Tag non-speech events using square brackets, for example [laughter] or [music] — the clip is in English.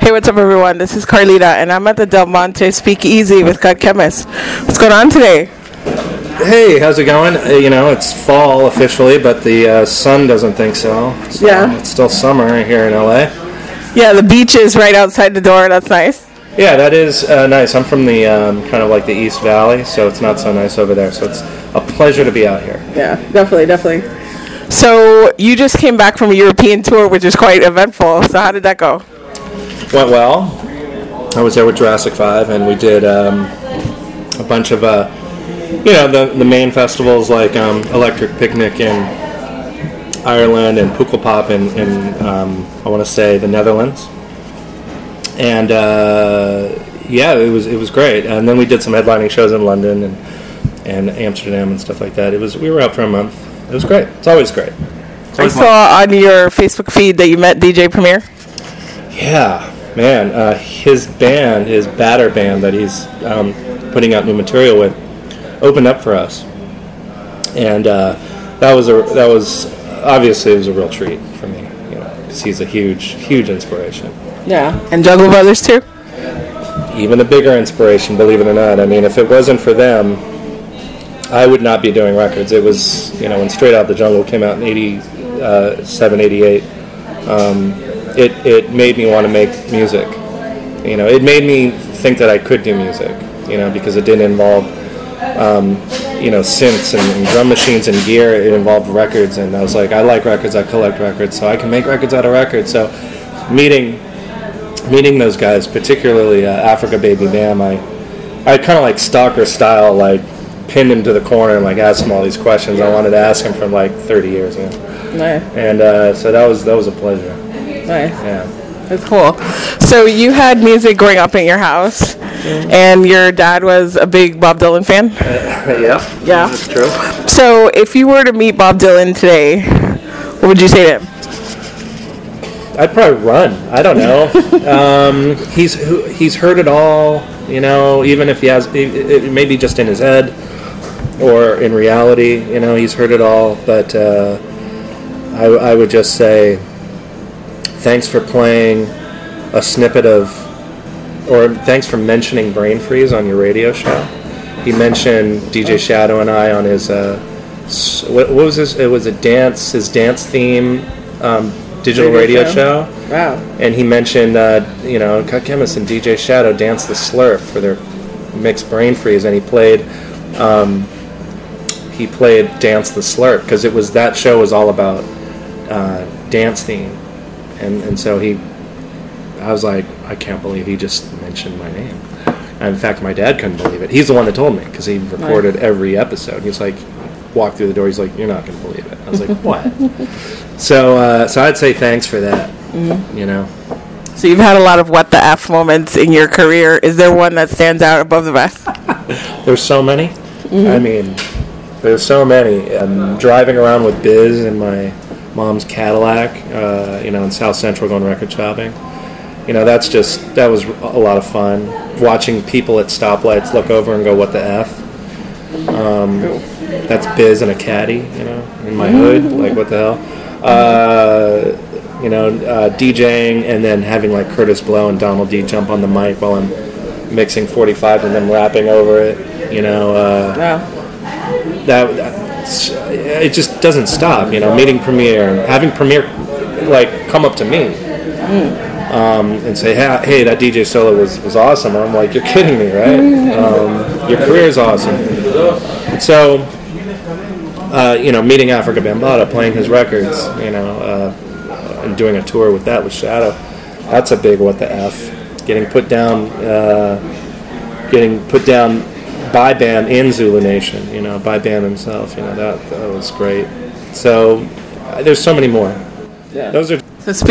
Hey, what's up, everyone? This is Carlita, and I'm at the Del Monte Speak Easy with Cut Chemist. What's going on today? Hey, how's it going? Uh, you know, it's fall officially, but the uh, sun doesn't think so. so. Yeah. It's still summer here in LA. Yeah, the beach is right outside the door. That's nice. Yeah, that is uh, nice. I'm from the um, kind of like the East Valley, so it's not so nice over there. So it's a pleasure to be out here. Yeah, definitely, definitely. So you just came back from a European tour, which is quite eventful. So how did that go? Went well. I was there with Jurassic 5, and we did um, a bunch of, uh, you know, the, the main festivals like um, Electric Picnic in Ireland and Pukkelpop in, in um, I want to say, the Netherlands. And uh, yeah, it was it was great. And then we did some headlining shows in London and and Amsterdam and stuff like that. It was we were out for a month. It was great. It's always great. I saw on your Facebook feed that you met DJ Premier. Yeah, man. Uh, his band, his Badder band that he's um, putting out new material with, opened up for us, and uh, that was a that was obviously it was a real treat for me, you know, because he's a huge huge inspiration. Yeah, and Jungle Brothers too. Even a bigger inspiration, believe it or not. I mean, if it wasn't for them, I would not be doing records. It was, you know, when Straight Out the Jungle came out in 87, 88, um, it, it made me want to make music. You know, it made me think that I could do music, you know, because it didn't involve, um, you know, synths and, and drum machines and gear. It involved records, and I was like, I like records, I collect records, so I can make records out of records. So meeting meeting those guys, particularly uh, Afrika Baby Bam, I I kind of like stalker style, like pinned him to the corner and like asked him all these questions I wanted to ask him for like 30 years? Nice, and uh, so that was that was a pleasure. Nice. Yeah. That's cool. So you had music growing up in your house, and your dad was a big Bob Dylan fan. [laughs] yeah. Yeah. That's true. So if you were to meet Bob Dylan today, what would you say to him? I'd probably run. I don't know. [laughs] um, he's he's heard it all. You know, even if he has, maybe just in his head or in reality. You know, he's heard it all. But uh, I, I would just say, thanks for playing a snippet of, or thanks for mentioning Brainfreeze on your radio show. He mentioned DJ Shadow and I on his. Uh, what, what was his? It was a dance. His dance theme. Um, digital Radio radio show? show Wow. and he mentioned, uh, you know, Cut Chemist and DJ Shadow danced the Slurp for their mixed Brainfreeze, and he played, um, he played Dance the Slurp because it was that show was all about uh, dance theme, and and so he, I was like, I can't believe he just mentioned my name. And in fact, my dad couldn't believe it. He's the one that told me because he recorded every episode. He's like, walked through the door. He's like, "You're not going to believe it." I was like, "What?" [laughs] so, uh, so I'd say thanks for that. You know. So you've had a lot of what the f moments in your career. Is there one that stands out above the rest? [laughs] There's so many. I mean, there's so many. I'm driving around with Biz in my mom's Cadillac, uh, you know, in South Central going record shopping. You know, that's just that was a lot of fun. Watching people at stoplights look over and go, "What the f?" Um, that's Biz in a caddy, you know, in my hood. Like, what the hell? Uh, you know, uh, DJing and then having like Kurtis Blow and Donald D jump on the mic while I'm mixing 45 and then rapping over it. You know, uh, Wow. that it just doesn't stop. You know, meeting Premier, having Premier like come up to me um, and say, hey, "Hey, that DJ solo was was awesome." I'm like, "You're kidding me, right? Um, your career is awesome." So, uh, you know, meeting Afrika Bambaataa, playing his records, you know, uh, and doing a tour with that with Shadow, that's a big what the f. Getting put down, uh, getting put down by Bam in Zulu Nation, you know, by Bam himself, you know, that that was great. So, uh, there's so many more. Yeah. Those are So speaking